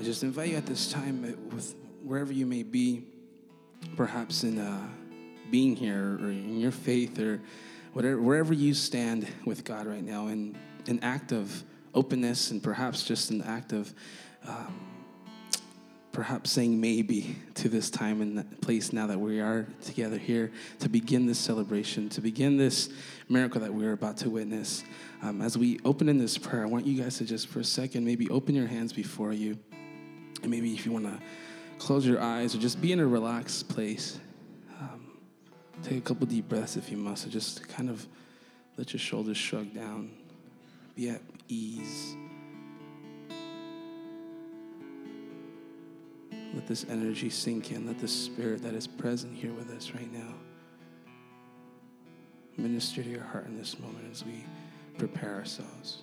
I just invite you at this time, uh, with wherever you may be, perhaps in uh, being here or in your faith or whatever, wherever you stand with God right now, in an act of openness and perhaps just an act of um, perhaps saying maybe to this time and place now that we are together here to begin this celebration, to begin this miracle that we're about to witness. Um, as we open in this prayer, I want you guys to just for a second maybe open your hands before you. And maybe if you want to close your eyes or just be in a relaxed place, um, take a couple deep breaths if you must, just kind of let your shoulders shrug down, be at ease. Let this energy sink in. Let the spirit that is present here with us right now minister to your heart in this moment as we prepare ourselves.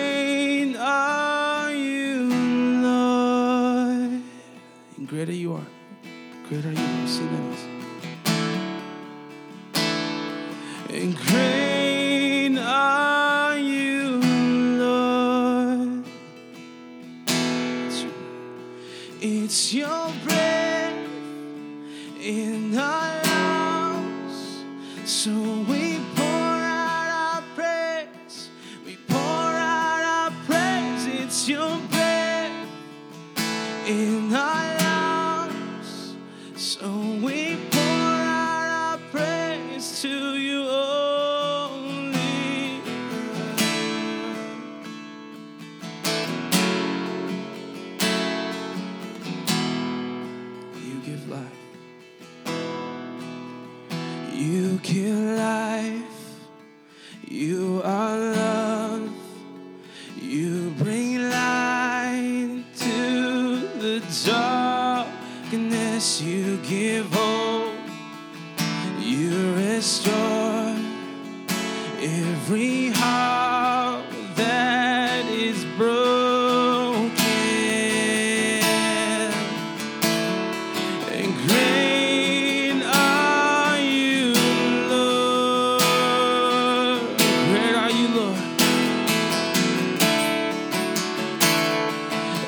greater you are. Greater are you. Sing that. And great are you, Lord. It's your breath in our lungs. So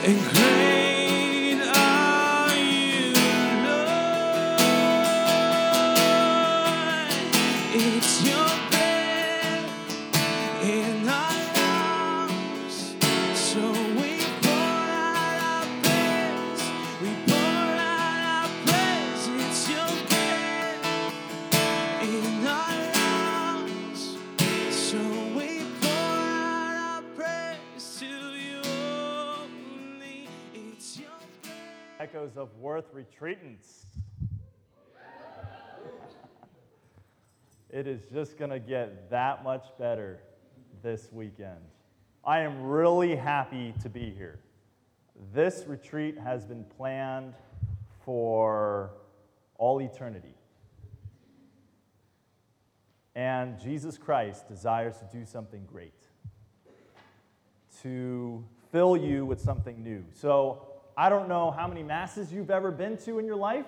And Retreatants. it is just going to get that much better this weekend. I am really happy to be here. This retreat has been planned for all eternity. And Jesus Christ desires to do something great, to fill you with something new. So, I don't know how many masses you've ever been to in your life,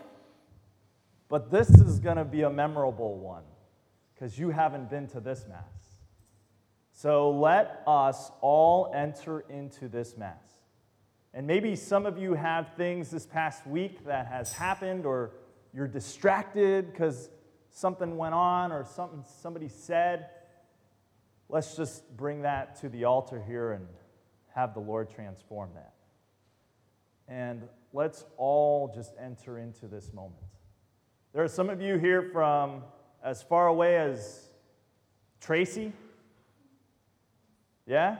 but this is going to be a memorable one because you haven't been to this Mass. So let us all enter into this Mass. And maybe some of you have things this past week that has happened, or you're distracted because something went on or something somebody said. Let's just bring that to the altar here and have the Lord transform that. And let's all just enter into this moment. There are some of you here from as far away as Tracy. Yeah?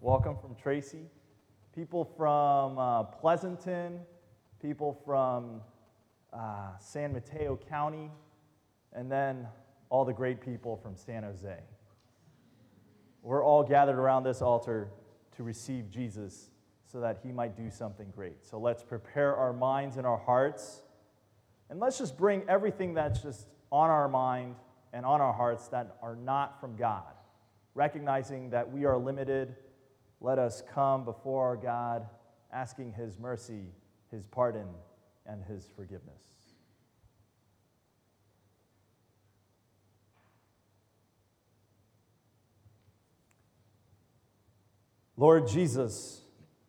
Welcome from Tracy. People from uh, Pleasanton, people from uh, San Mateo County, and then all the great people from San Jose. We're all gathered around this altar to receive Jesus so that he might do something great. So let's prepare our minds and our hearts. And let's just bring everything that's just on our mind and on our hearts that are not from God. Recognizing that we are limited, let us come before our God asking his mercy, his pardon, and his forgiveness. Lord Jesus,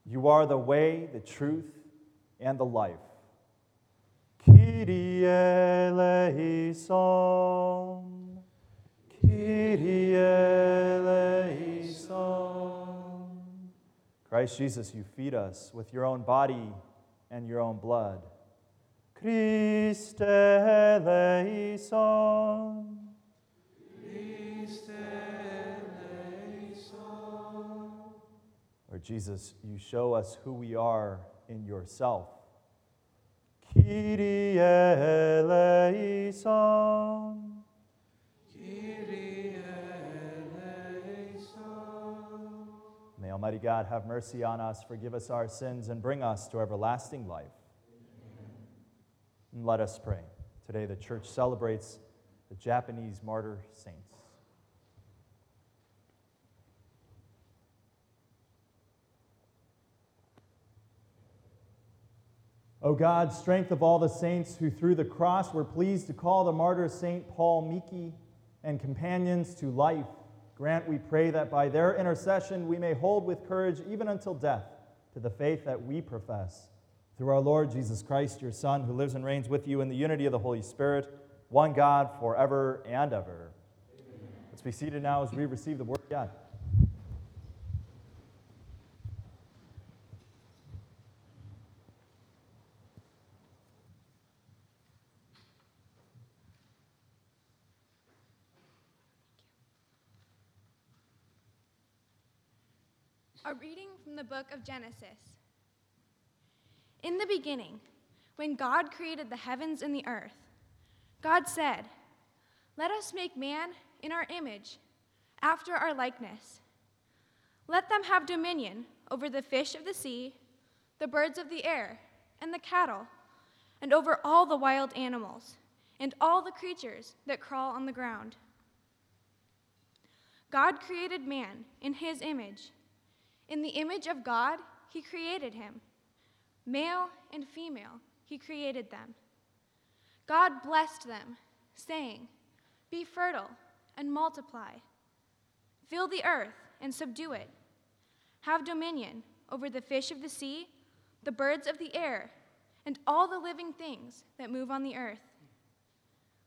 you are the way, the truth, and the life. Kyrie eleison. Kyrie eleison. Christ Jesus, you feed us with your own body and your own blood. Christe eleison. Lord Jesus, you show us who we are in yourself. Kyrie eleison. Kyrie eleison. May Almighty God have mercy on us, forgive us our sins, and bring us to everlasting life. And let us pray. Today, the church celebrates the Japanese martyr saints. O God, strength of all the saints who through the cross were pleased to call the martyr Saint Paul Miki and companions to life, grant, we pray, that by their intercession we may hold with courage even until death to the faith that we profess. Through our Lord Jesus Christ, your Son, who lives and reigns with you in the unity of the Holy Spirit, one God, forever and ever. Amen. Let's be seated now as we receive the word of God. A reading from the book of Genesis. In the beginning, when God created the heavens and the earth, God said, Let us make man in our image, after our likeness. Let them have dominion over the fish of the sea, the birds of the air, and the cattle, and over all the wild animals, and all the creatures that crawl on the ground. God created man in his image. In the image of God, he created him. Male and female, he created them. God blessed them, saying, Be fertile and multiply. Fill the earth and subdue it. Have dominion over the fish of the sea, the birds of the air, and all the living things that move on the earth.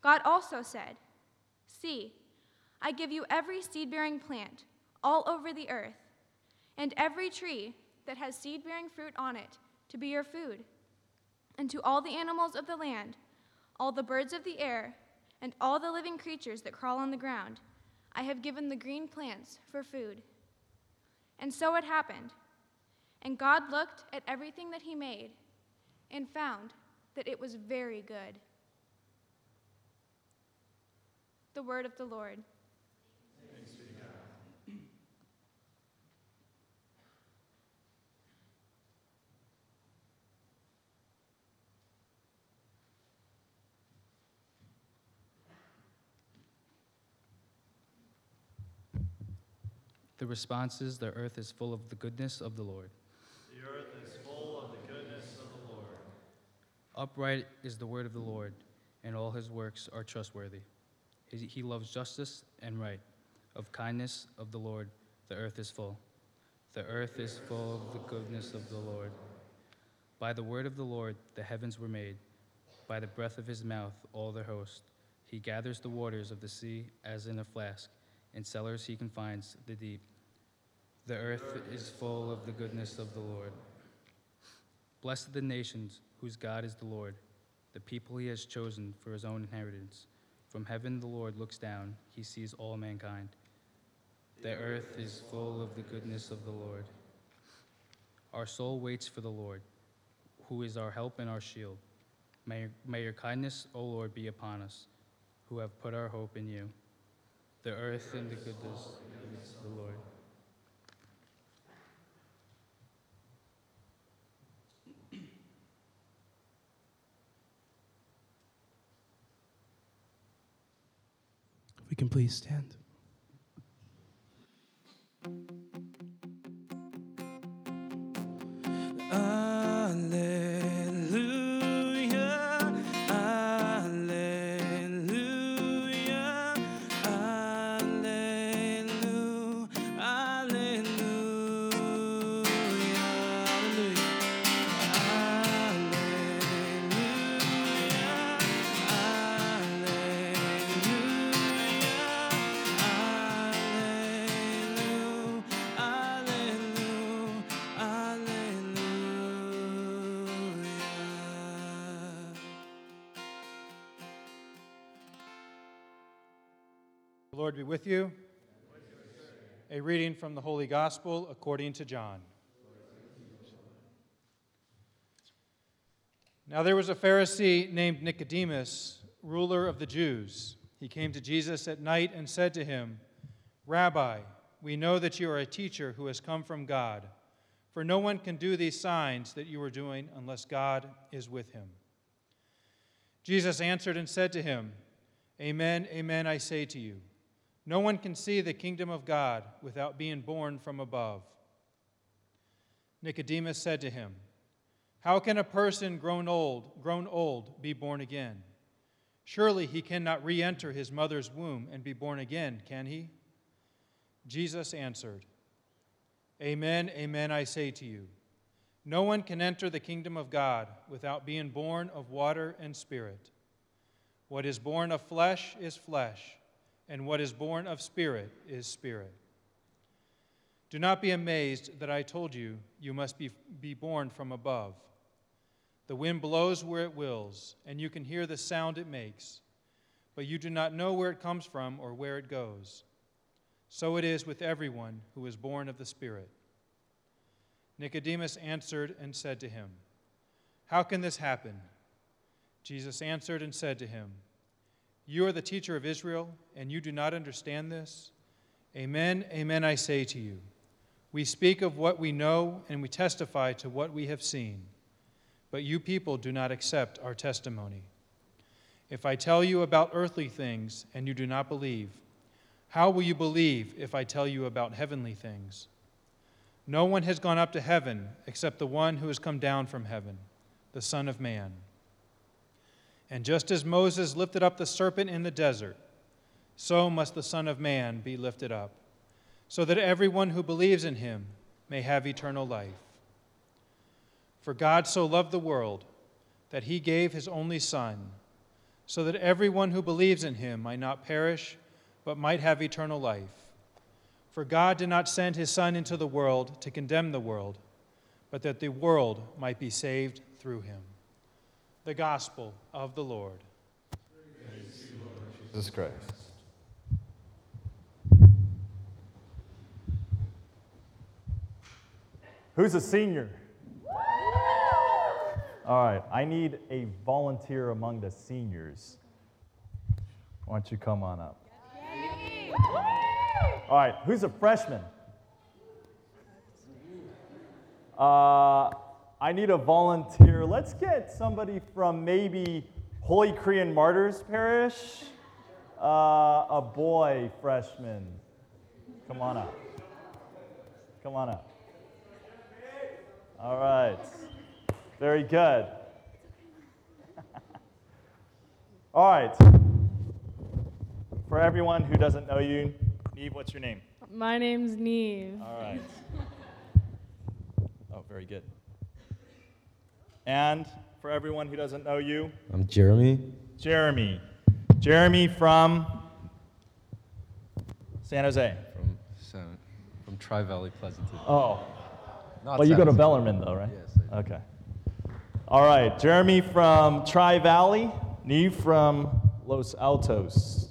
God also said, See, I give you every seed bearing plant all over the earth and every tree that has seed bearing fruit on it to be your food. And to all the animals of the land, all the birds of the air, and all the living creatures that crawl on the ground, I have given the green plants for food. And so it happened. And God looked at everything that He made and found that it was very good. The word of the Lord. The response is The earth is full of the goodness of the Lord. The earth is full of the goodness of the Lord. Upright is the word of the Lord, and all his works are trustworthy. He, loves justice and right. Of kindness of the Lord, the earth is full. The earth is full of the goodness of the Lord. By the word of the Lord, the heavens were made. By the breath of his mouth, all their host. He gathers the waters of the sea as in a flask. In cellars he confines the deep. The earth is full of the goodness of the Lord. Blessed the nations whose God is the Lord, the people he has chosen for his own inheritance. From heaven the Lord looks down, he sees all mankind. The earth is full of the goodness of the Lord. Our soul waits for the Lord, who is our help and our shield. May, may your kindness, O Lord, be upon us. who have put our hope in you. The earth and the goodness of the Lord. If we can please stand. You. A reading from the Holy Gospel according to John. Now there was a Pharisee named Nicodemus, ruler of the Jews. He came to Jesus at night and said to him, Rabbi, we know that you are a teacher who has come from God, for no one can do these signs that you are doing unless God is with him. Jesus answered and said to him, Amen, amen, I say to you. No one can see the kingdom of God without being born from above. Nicodemus said to him, How can a person grown old, grown old be born again? Surely he cannot re-enter his mother's womb and be born again, can he? Jesus answered, Amen, amen, I say to you. No one can enter the kingdom of God without being born of water and spirit. What is born of flesh is flesh and what is born of spirit is spirit. Do not be amazed that I told you you must be, be born from above. The wind blows where it wills, and you can hear the sound it makes, but you do not know where it comes from or where it goes. So it is with everyone who is born of the Spirit. Nicodemus answered and said to him, How can this happen? Jesus answered and said to him, You are the teacher of Israel, and you do not understand this? Amen, amen, I say to you. We speak of what we know, and we testify to what we have seen, but you people do not accept our testimony. If I tell you about earthly things and you do not believe, how will you believe if I tell you about heavenly things? No one has gone up to heaven except the one who has come down from heaven, the Son of Man. And just as Moses lifted up the serpent in the desert, so must the Son of Man be lifted up, so that everyone who believes in him may have eternal life. For God so loved the world that he gave his only Son, so that everyone who believes in him might not perish, but might have eternal life. For God did not send his Son into the world to condemn the world, but that the world might be saved through him. The Gospel of the Lord. Jesus Christ. Who's a senior? All right, I need a volunteer among the seniors. Why don't you come on up? All right, who's a freshman? Uh, I need a volunteer. Let's get somebody from maybe Holy Korean Martyrs Parish. Uh, a boy freshman. Come on up. Come on up. All right. Very good. All right. For everyone who doesn't know you, Neve, what's your name? My name's Neve. All right. Oh, very good. And for everyone who doesn't know you, I'm Jeremy. Jeremy. Jeremy from San Jose. from San, from Tri Valley Pleasanton. Oh, Not well, you go to San Jose. Bellarmine though, right? Yes, I do. Okay. All right, Jeremy from Tri Valley, Neve from Los Altos.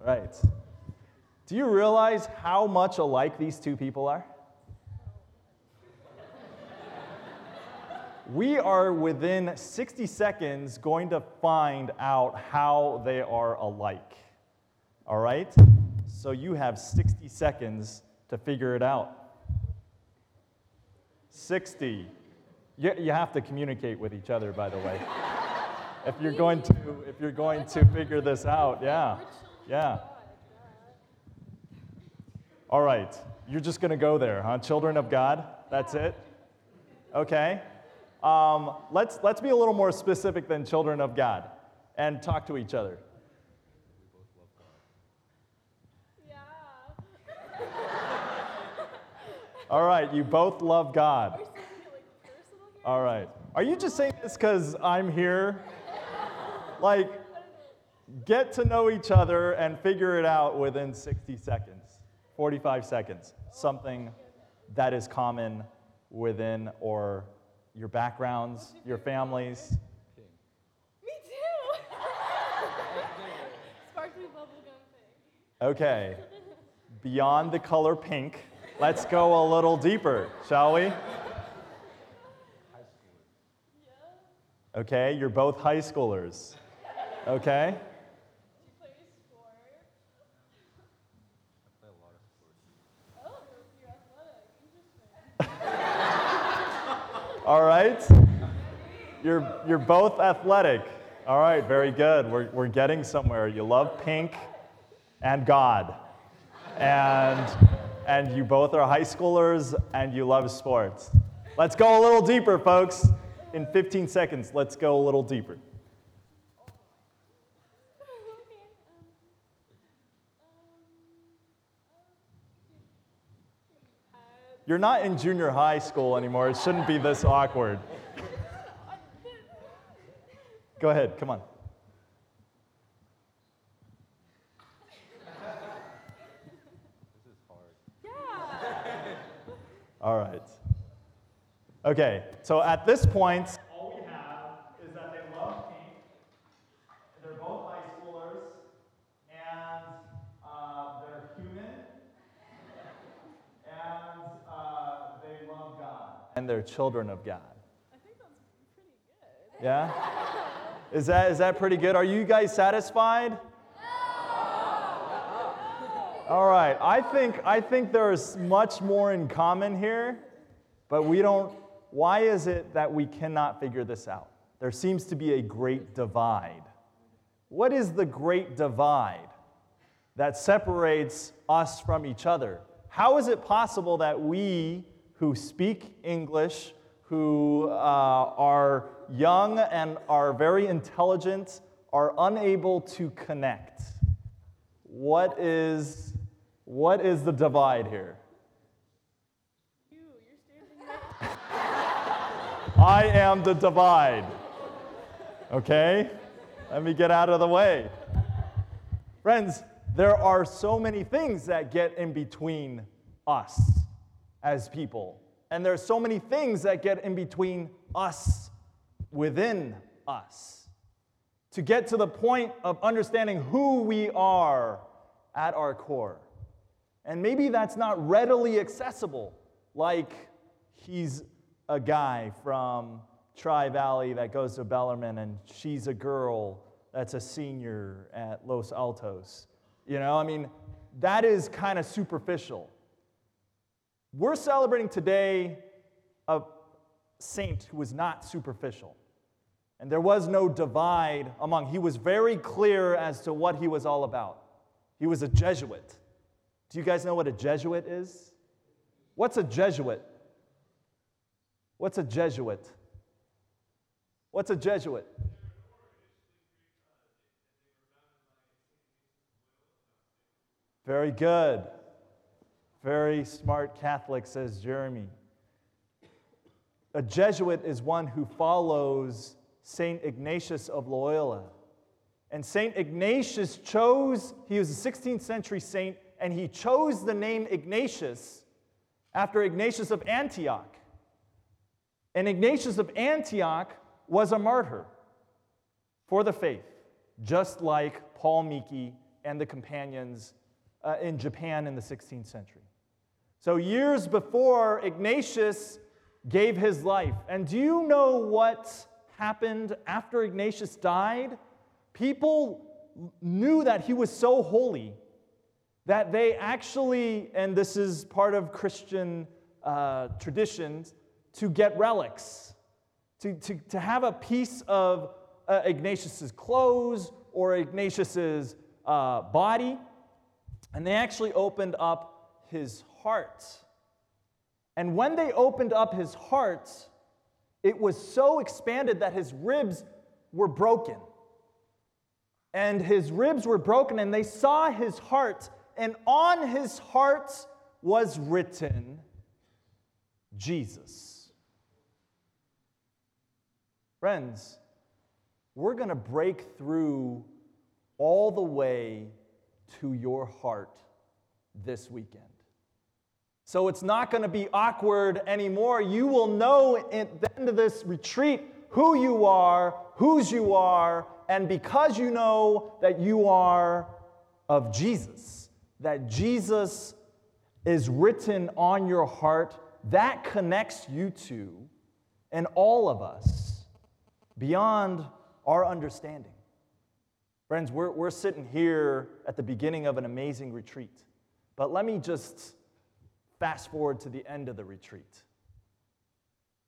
All right. Do you realize how much alike these two people are? We are within 60 seconds going to find out how they are alike. All right? So you have 60 seconds to figure it out. 60. You, you have to communicate with each other, by the way. if you're going to if you're going to figure this out, yeah. Yeah. All right. You're just going to go there, huh? Children of God? That's it? Okay. Um, let's, let's be a little more specific than children of God and talk to each other. Yeah. All right, you both love God. All right. Are you just saying this because I'm here? Like, get to know each other and figure it out within 60 seconds, 45 seconds. Something that is common within or your backgrounds, your families. Me too. Sparkly bubblegum thing. Okay. Beyond the color pink, let's go a little deeper, shall we? Okay, you're both high schoolers. Okay? Play sport. Oh, you're athletic. Interesting. All right. You're, you're both athletic. All right, very good. We're, we're getting somewhere. You love pink and God. And, and you both are high schoolers and you love sports. Let's go a little deeper, folks. In 15 seconds, let's go a little deeper. You're not in junior high school anymore. It shouldn't be this awkward. Go ahead, come on. All right. Okay, so at this point, all we have is that they love pink. They're both high schoolers, and uh, they're human, and uh, they love God. And they're children of God. I think that's pretty good. Yeah? Is that, is that pretty good? Are you guys satisfied? All right. I think, I think there's much more in common here, but we don't. Why is it that we cannot figure this out? There seems to be a great divide. What is the great divide that separates us from each other? How is it possible that we who speak English, who uh, are young and are very intelligent, are unable to connect? What is, what is the divide here? You. I am the divide. Okay? Let me get out of the way. Friends, there are so many things that get in between us as people. And there are so many things that get in between us within us. To get to the point of understanding who we are at our core. And maybe that's not readily accessible, like he's a guy from Tri Valley that goes to Bellarmine, and she's a girl that's a senior at Los Altos. You know, I mean, that is kind of superficial. We're celebrating today a saint who was not superficial. And there was no divide among. He was very clear as to what he was all about. He was a Jesuit. Do you guys know what a Jesuit is? What's a Jesuit? What's a Jesuit? What's a Jesuit? Very good. Very smart Catholic, says Jeremy. A Jesuit is one who follows St. Ignatius of Loyola. And St. Ignatius chose, he was a 16th century saint, and he chose the name Ignatius after Ignatius of Antioch. And Ignatius of Antioch was a martyr for the faith, just like Paul Miki and the companions uh, in Japan in the 16th century. So, years before Ignatius gave his life. And do you know what happened after Ignatius died? People knew that he was so holy that they actually, and this is part of Christian uh, traditions, to get relics, to, to, to have a piece of uh, Ignatius's clothes or Ignatius's uh, body. And they actually opened up his heart. And when they opened up his heart, it was so expanded that his ribs were broken. And his ribs were broken, and they saw his heart, and on his heart was written, Jesus. Friends, we're going to break through all the way to your heart this weekend. So it's not going to be awkward anymore. You will know at the end of this retreat who you are, whose you are, and because you know that you are of Jesus, that Jesus is written on your heart, that connects you to and all of us beyond our understanding. Friends, we're, we're sitting here at the beginning of an amazing retreat. But let me just fast forward to the end of the retreat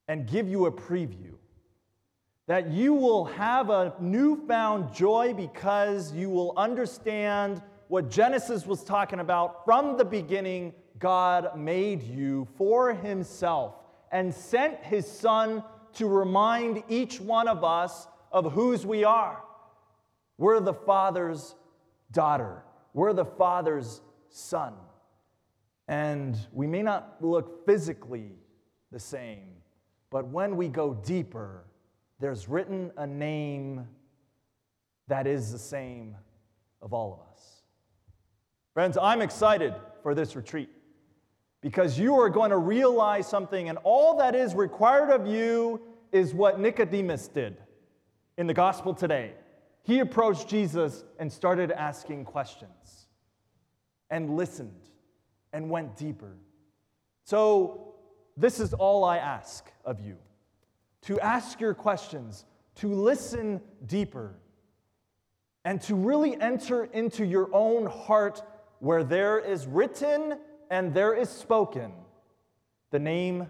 and give you a preview that you will have a newfound joy because you will understand what Genesis was talking about from the beginning. God made you for himself and sent his son to remind each one of us of whose we are. We're the Father's daughter, we're the Father's son. And we may not look physically the same, but when we go deeper, there's written a name that is the same of all of us. Friends, I'm excited for this retreat because you are going to realize something, and all that is required of you is what Nicodemus did in the gospel today. He approached Jesus and started asking questions and listened and went deeper. So, this is all I ask of you to ask your questions, to listen deeper, and to really enter into your own heart where there is written and there is spoken the name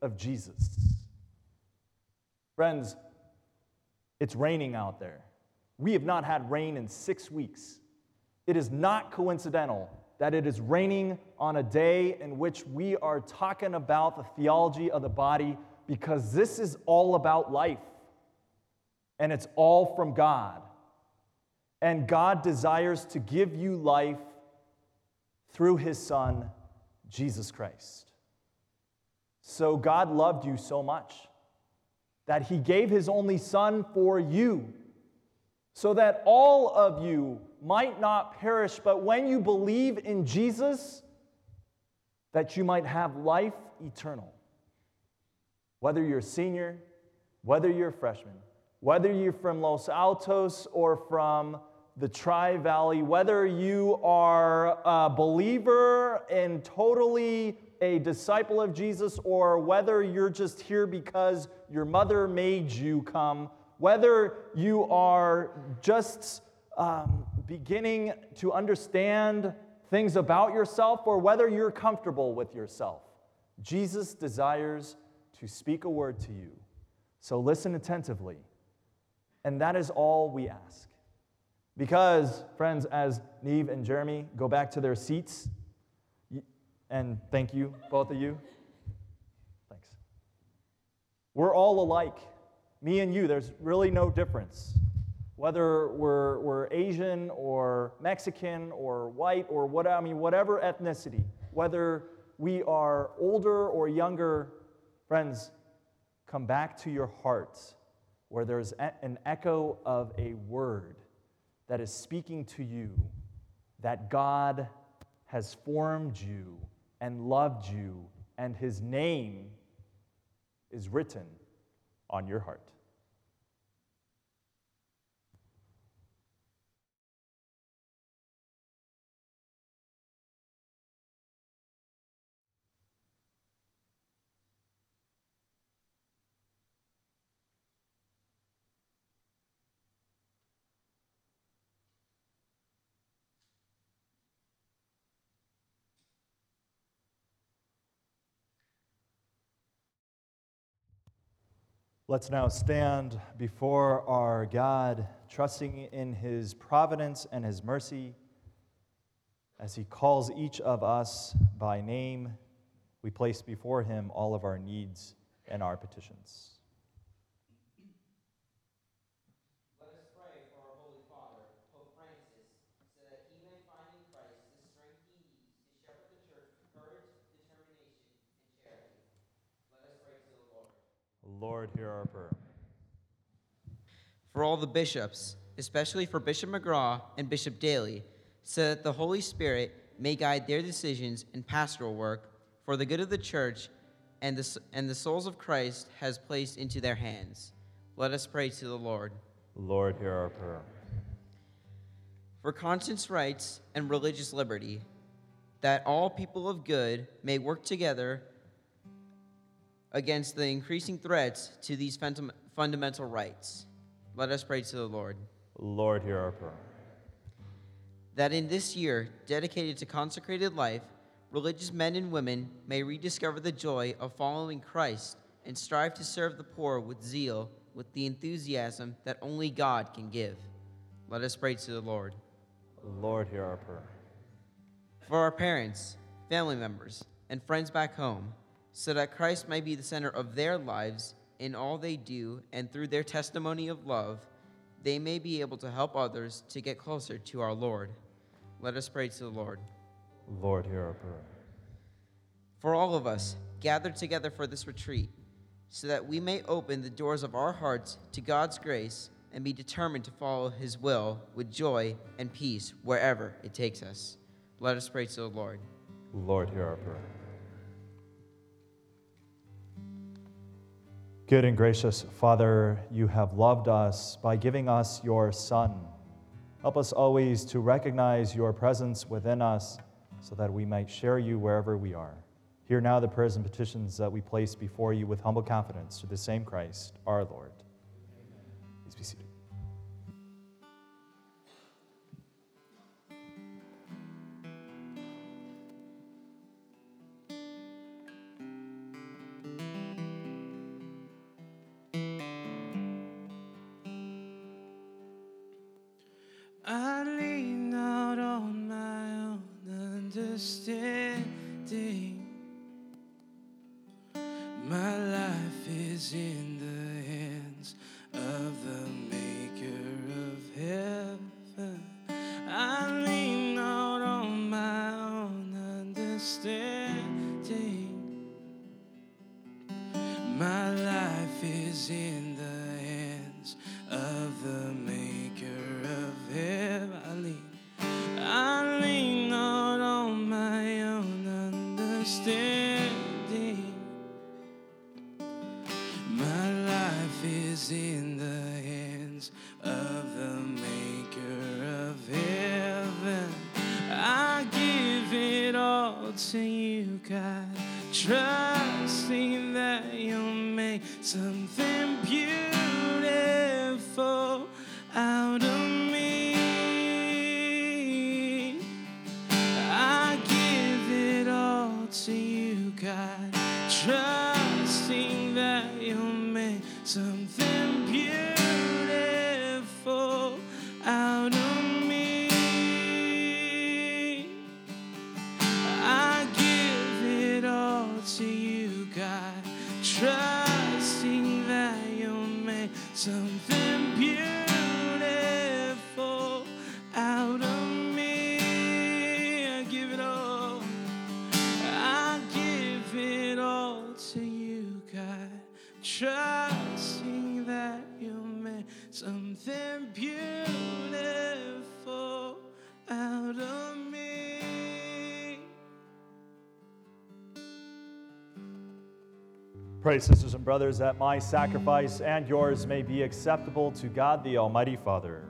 of Jesus. Friends, it's raining out there. We have not had rain in six weeks. It is not coincidental that it is raining on a day in which we are talking about the theology of the body because this is all about life and it's all from God. And God desires to give you life through his Son, Jesus Christ. So God loved you so much that he gave his only Son for you, so that all of you might not perish, but when you believe in Jesus, that you might have life eternal. Whether you're a senior, whether you're a freshman, whether you're from Los Altos or from the Tri Valley, whether you are a believer and totally a disciple of Jesus, or whether you're just here because your mother made you come, whether you are just um, beginning to understand things about yourself, or whether you're comfortable with yourself, Jesus desires to speak a word to you. So listen attentively. And that is all we ask. Because, friends, as Neve and Jeremy go back to their seats, and thank you, both of you. Thanks. We're all alike. Me and you, there's really no difference. Whether we're, we're Asian or Mexican or white or what, I mean, whatever ethnicity, whether we are older or younger, friends, come back to your hearts where there's an echo of a word that is speaking to you that God has formed you and loved you, and his name is written on your heart. Let's now stand before our God, trusting in His providence and His mercy. As He calls each of us by name, we place before Him all of our needs and our petitions. Let us pray for our Holy Father, Pope Francis, so that he may find in Christ the strength he needs to shepherd the church with courage, determination, and charity. Let us pray to the Lord. Lord, hear our prayer. For all the bishops, especially for Bishop McGrath and Bishop Daly, so that the Holy Spirit may guide their decisions and pastoral work for the good of the church and the, and the souls of Christ has placed into their hands. Let us pray to the Lord. Lord, hear our prayer. for conscience rights and religious liberty, that all people of good may work together against the increasing threats to these fundam- fundamental rights. Let us pray to the Lord. Lord, hear our prayer. That in this year dedicated to consecrated life, religious men and women may rediscover the joy of following Christ and strive to serve the poor with zeal, with the enthusiasm that only God can give. Let us pray to the Lord. Lord, hear our prayer. for our parents, family members, and friends back home, so that Christ may be the center of their lives in all they do, and through their testimony of love, they may be able to help others to get closer to our Lord. Let us pray to the Lord. Lord, hear our prayer. For all of us gathered together for this retreat, so that we may open the doors of our hearts to God's grace and be determined to follow His will with joy and peace wherever it takes us. Let us pray to the Lord. Lord, hear our prayer. Good and gracious Father, you have loved us by giving us your Son. Help us always to recognize your presence within us so that we might share you wherever we are. Hear now the prayers and petitions that we place before you with humble confidence through the same Christ, our Lord. Please be seated. Pray, sisters and brothers, that my sacrifice and yours may be acceptable to God the Almighty Father.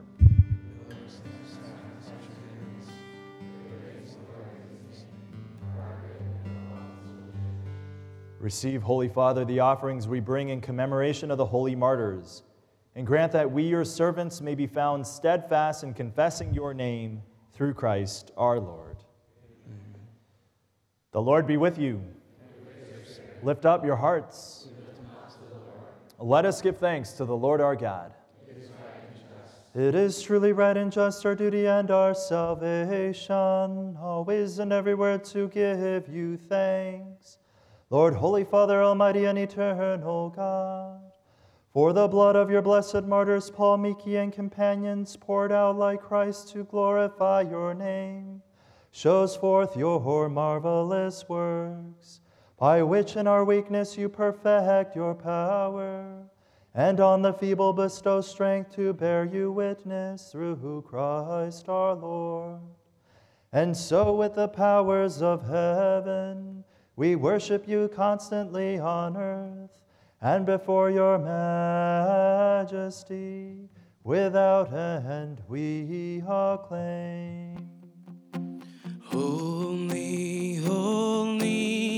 Receive, Holy Father, the offerings we bring in commemoration of the holy martyrs, and grant that we, your servants, may be found steadfast in confessing your name through Christ our Lord. The Lord be with you. Lift up your hearts. Let us give thanks to the Lord our God. It is truly right and just our duty and our salvation, always and everywhere to give you thanks. Lord, Holy Father, Almighty and Eternal God, for the blood of your blessed martyrs, Paul, Miki, and companions, poured out like Christ to glorify your name, shows forth your marvelous works, by which in our weakness you perfect your power and on the feeble bestow strength to bear you witness through who Christ our Lord. And so, with the powers of heaven, we worship you constantly on earth, and before your majesty, without end we acclaim. Holy, holy,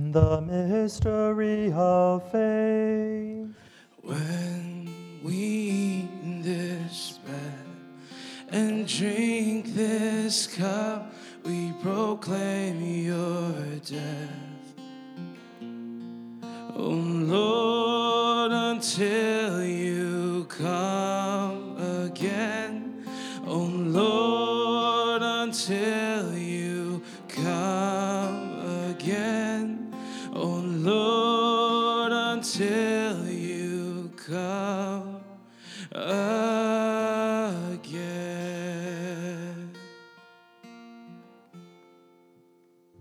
The mystery of faith. When we eat this bread and drink this cup, we proclaim your death. Oh Lord, until you come again. Oh Lord, until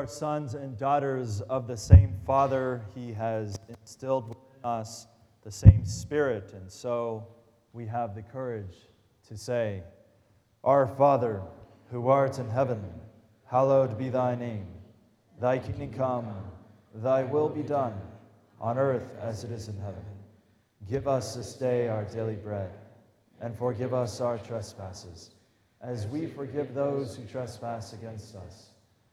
Are sons and daughters of the same Father. He has instilled within us the same Spirit, and so we have the courage to say, Our Father, who art in heaven, hallowed be thy name. Thy kingdom come, thy will be done, on earth as it is in heaven. Give us this day our daily bread, and forgive us our trespasses, as we forgive those who trespass against us.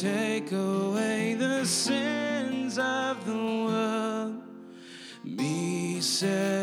Take away the sins of the world. Miserere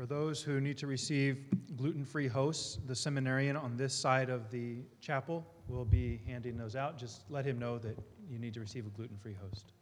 For those who need to receive gluten free hosts, the seminarian on this side of the chapel will be handing those out. Just let him know that you need to receive a gluten free host.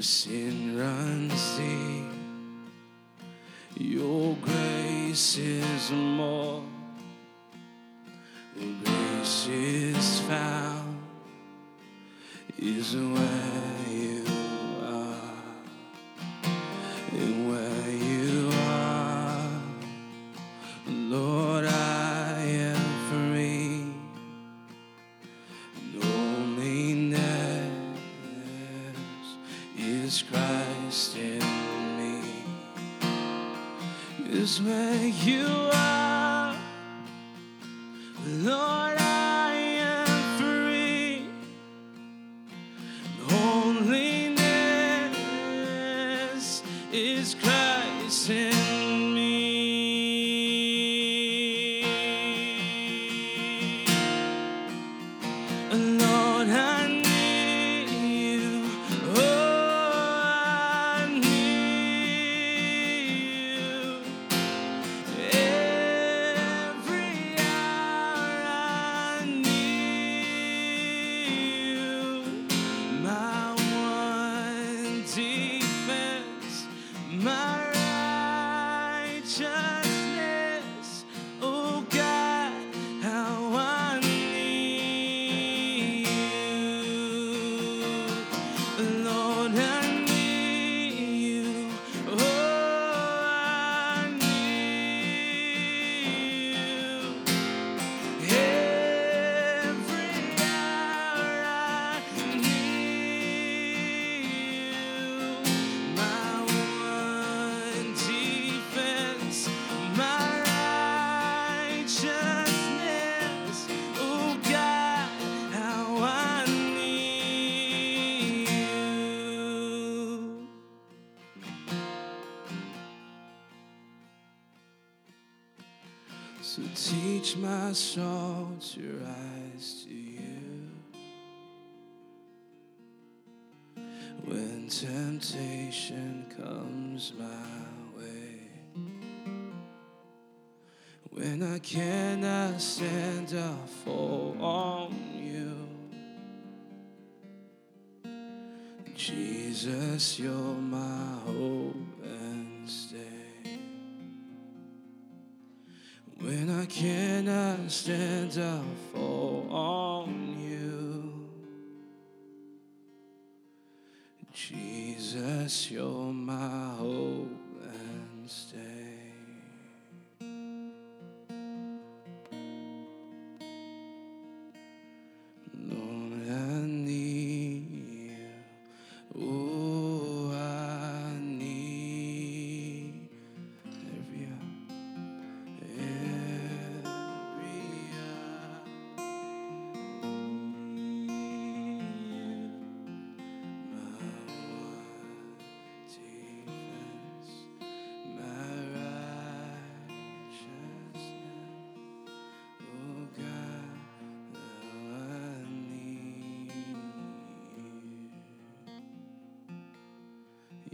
to sin runs deep. your grace is more grace is found is where my soldier eyes to you when temptation comes my way. When I cannot stand, I fall on you. Jesus, you're my hope and stay. I cannot stand up for on you. Jesus, you're my hope.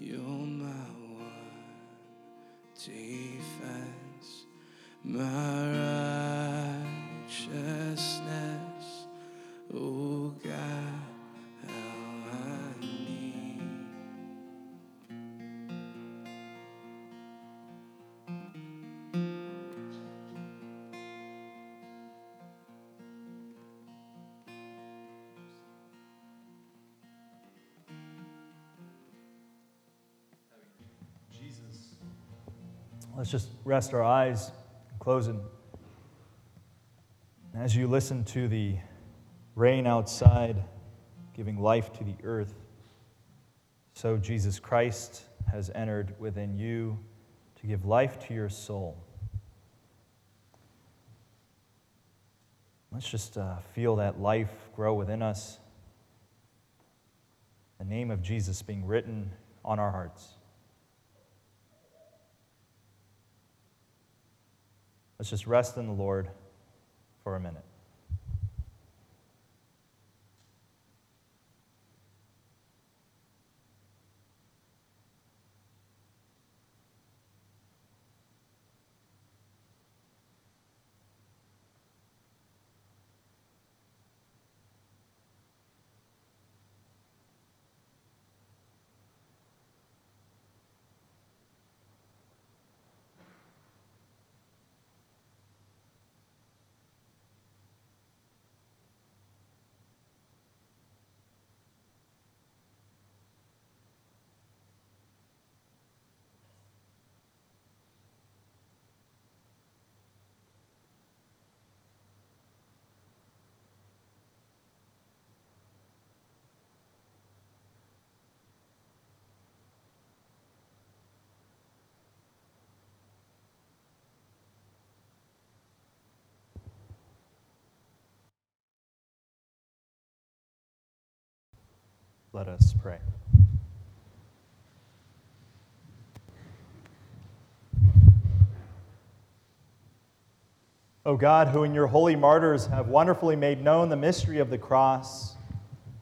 You're my one defense, my Let's just rest our eyes, close it. As you listen to the rain outside giving life to the earth, so Jesus Christ has entered within you to give life to your soul. Let's just uh, feel that life grow within us. The name of Jesus being written on our hearts. Let's just rest in the Lord for a minute. Let us pray. O God, who in your holy martyrs have wonderfully made known the mystery of the cross,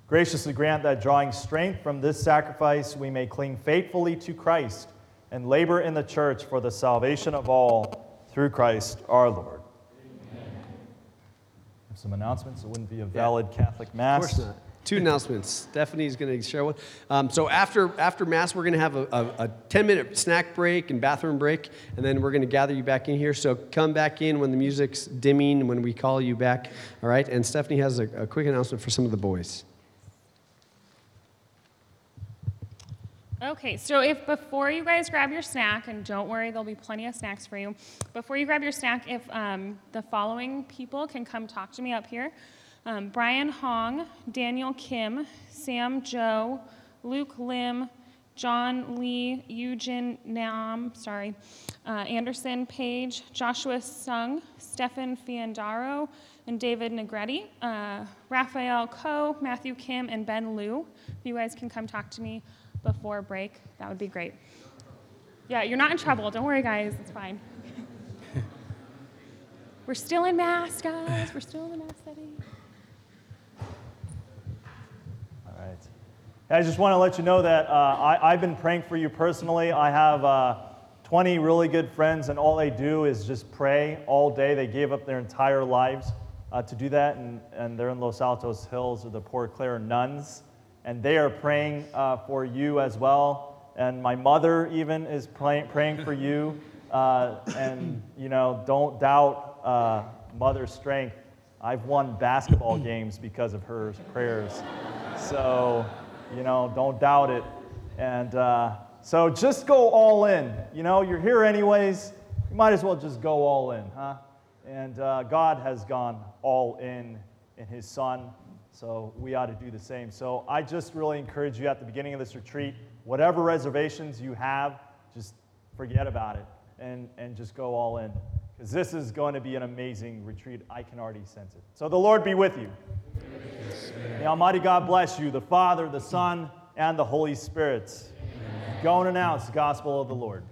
graciously grant that drawing strength from this sacrifice, we may cling faithfully to Christ and labor in the church for the salvation of all through Christ our Lord. Some announcements. It wouldn't be a valid Catholic Mass. Two announcements. Stephanie's going to share one. Um, so after after mass, we're going to have a, a, a 10 minute snack break and bathroom break, and then we're going to gather you back in here. So come back in when the music's dimming when we call you back. All right. And Stephanie has a, a quick announcement for some of the boys. Okay, so if before you guys grab your snack, and don't worry, there'll be plenty of snacks for you. Before you grab your snack, if um, the following people can come talk to me up here um, Brian Hong, Daniel Kim, Sam Joe, Luke Lim, John Lee, Eugene Nam, sorry, uh, Anderson Page, Joshua Sung, Stefan Fiandaro, and David Negretti, uh, Raphael Ko, Matthew Kim, and Ben Liu. If you guys can come talk to me before break, that would be great. Yeah, you're not in trouble. Don't worry, guys. It's fine. We're still in mass, guys. We're still in the mass setting. All right. I just want to let you know that uh, I, I've been praying for you personally. I have uh, 20 really good friends, and all they do is just pray all day. They gave up their entire lives uh, to do that, and, and they're in Los Altos Hills, or the Poor Clare Nuns, and they are praying uh, for you as well. And my mother even is pray- praying for you. Uh, and you know, don't doubt uh, mother's strength. I've won basketball games because of her prayers. So, you know, don't doubt it. And uh, so just go all in. You know, you're here anyways. You might as well just go all in, huh? And uh, God has gone all in in His Son. So we ought to do the same. So I just really encourage you at the beginning of this retreat, whatever reservations you have, just forget about it and, and just go all in. Because this is going to be an amazing retreat. I can already sense it. So the Lord be with you. The Almighty God bless you, the Father, the Son, and the Holy Spirit. Go and announce the gospel of the Lord.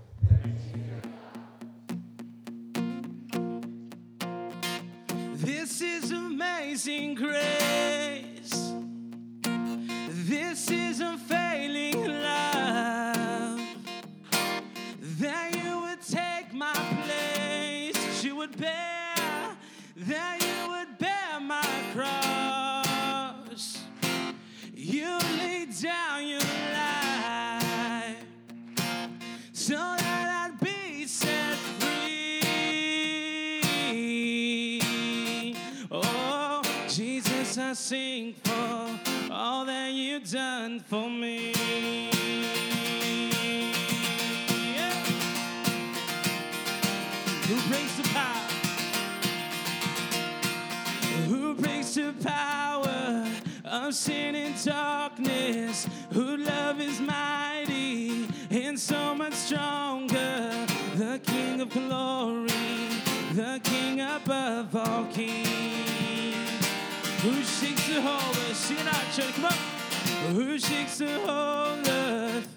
Done for me. Yeah. breaks the power? Who breaks the power of sin and darkness? Who love is mighty and so much stronger? The King of glory, the King above all kings. Who shakes the whole earth? Sing church, come on. Who shakes the whole earth?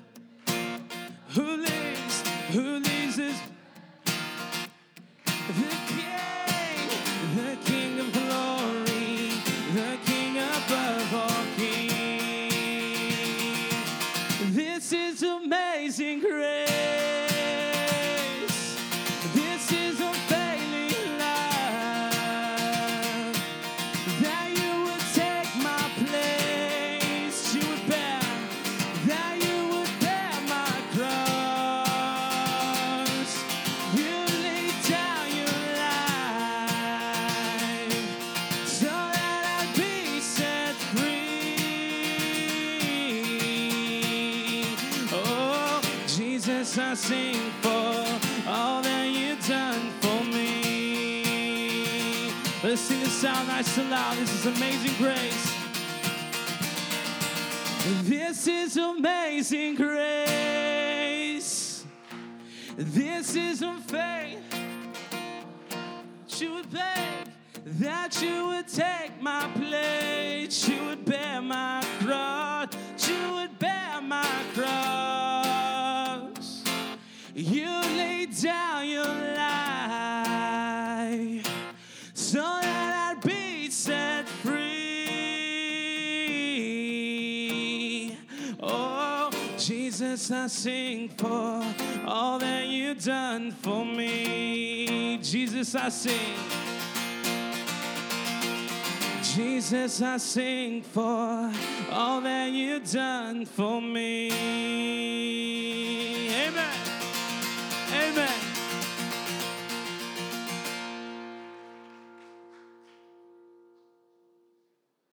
Who lives? Who leaves us? The King, the King of glory, the King above all kings. This is amazing grace. Sing for all that you've done for me. Let's sing this out nice and loud. This is amazing grace. This is amazing grace. This is faith. You would beg that you would take my place. You would bear my cross. You would bear my cross. Jesus, I sing for all that you've done for me. Jesus, I sing. Jesus, I sing for all that you've done for me.